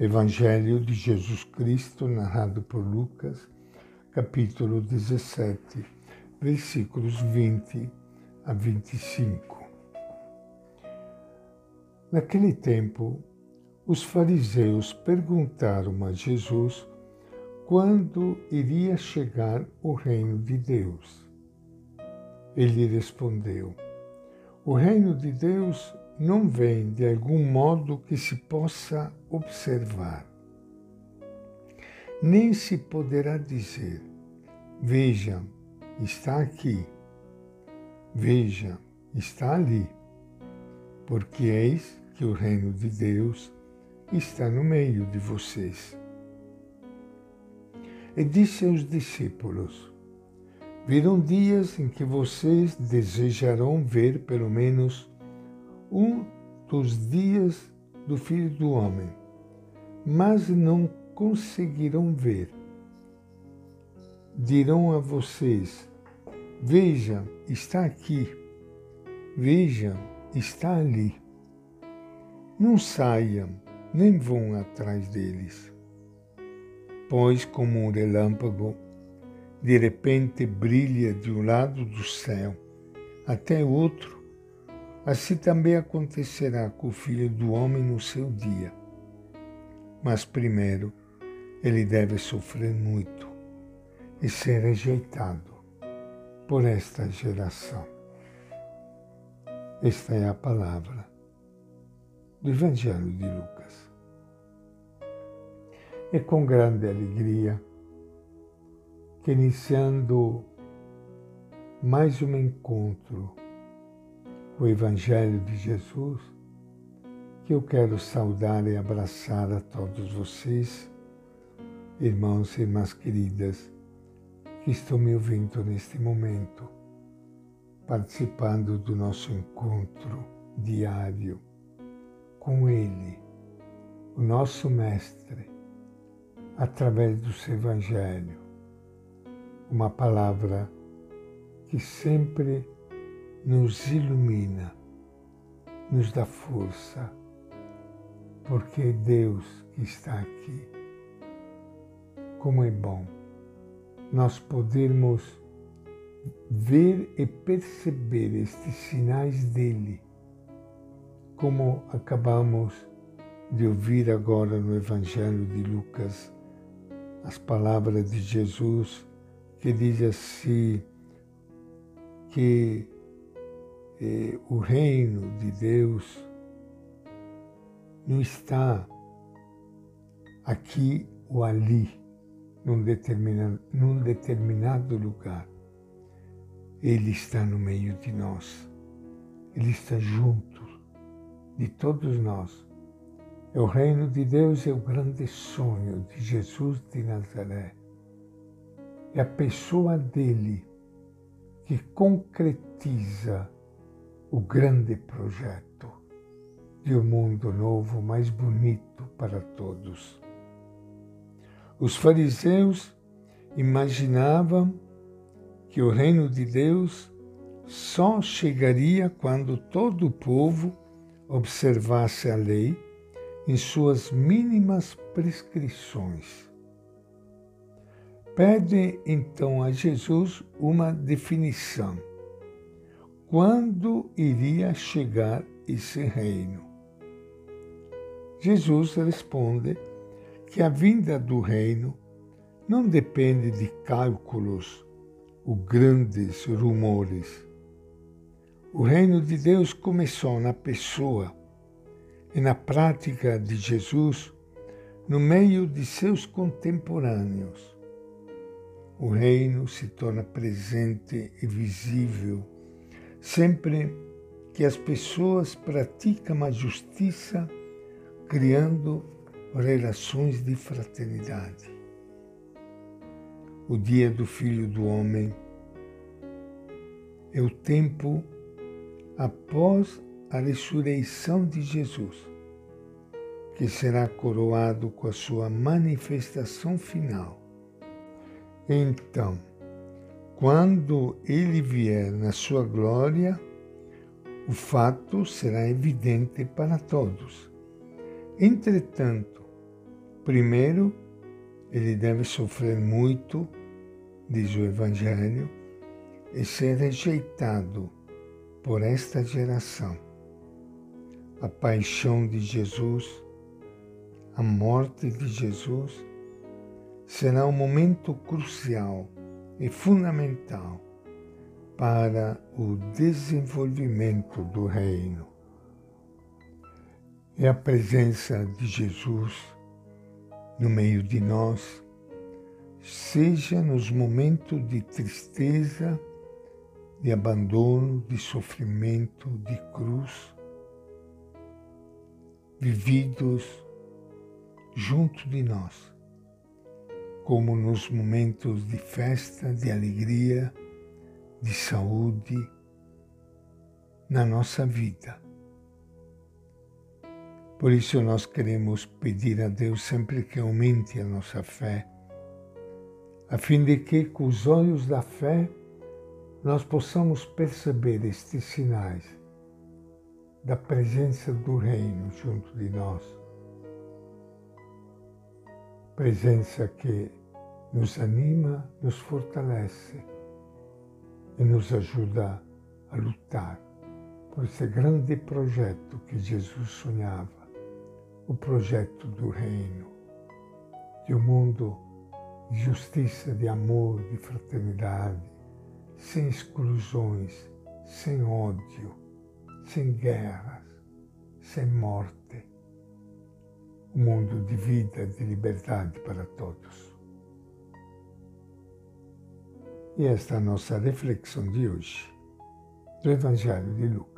Evangelho de Jesus Cristo, narrado por Lucas, capítulo 17, versículos 20 a 25. Naquele tempo, os fariseus perguntaram a Jesus quando iria chegar o reino de Deus. Ele respondeu: O reino de Deus não vem de algum modo que se possa observar. Nem se poderá dizer: Veja, está aqui. Veja, está ali. Porque eis que o reino de Deus está no meio de vocês. E disse aos discípulos: Virão dias em que vocês desejarão ver pelo menos um dos dias do Filho do Homem, mas não conseguirão ver. Dirão a vocês: Veja, está aqui. Veja, está ali. Não saiam, nem vão atrás deles. Pois, como um relâmpago, de repente brilha de um lado do céu até outro, Assim também acontecerá com o Filho do Homem no seu dia. Mas primeiro, ele deve sofrer muito e ser rejeitado por esta geração. Esta é a palavra do Evangelho de Lucas. É com grande alegria que, iniciando mais um encontro o Evangelho de Jesus, que eu quero saudar e abraçar a todos vocês, irmãos e irmãs queridas, que estão me ouvindo neste momento, participando do nosso encontro diário com Ele, o nosso Mestre, através do seu Evangelho, uma palavra que sempre nos ilumina, nos dá força, porque é Deus que está aqui. Como é bom nós podermos ver e perceber estes sinais dele, como acabamos de ouvir agora no Evangelho de Lucas, as palavras de Jesus que diz assim que eh, o reino de Deus não está aqui ou ali, num determinado, num determinado lugar. Ele está no meio de nós. Ele está junto de todos nós. É o reino de Deus é o grande sonho de Jesus de Nazaré. É a pessoa dele que concretiza o grande projeto de um mundo novo mais bonito para todos. Os fariseus imaginavam que o reino de Deus só chegaria quando todo o povo observasse a lei em suas mínimas prescrições. Pede então a Jesus uma definição quando iria chegar esse reino. Jesus responde que a vinda do reino não depende de cálculos ou grandes rumores. O reino de Deus começou na pessoa e na prática de Jesus no meio de seus contemporâneos. O reino se torna presente e visível sempre que as pessoas praticam a justiça criando relações de fraternidade. O dia do Filho do Homem é o tempo após a ressurreição de Jesus, que será coroado com a sua manifestação final. Então, quando ele vier na sua glória, o fato será evidente para todos. Entretanto, Primeiro, ele deve sofrer muito, diz o Evangelho, e ser rejeitado por esta geração. A paixão de Jesus, a morte de Jesus, será um momento crucial e fundamental para o desenvolvimento do reino. É a presença de Jesus no meio de nós, seja nos momentos de tristeza, de abandono, de sofrimento, de cruz, vividos junto de nós, como nos momentos de festa, de alegria, de saúde na nossa vida. Por isso nós queremos pedir a Deus sempre que aumente a nossa fé, a fim de que com os olhos da fé nós possamos perceber estes sinais da presença do Reino junto de nós. Presença que nos anima, nos fortalece e nos ajuda a lutar por esse grande projeto que Jesus sonhava, o projeto do Reino, de um mundo de justiça, de amor, de fraternidade, sem exclusões, sem ódio, sem guerras, sem morte. Um mundo de vida, de liberdade para todos. E esta é a nossa reflexão de hoje do Evangelho de Lucas.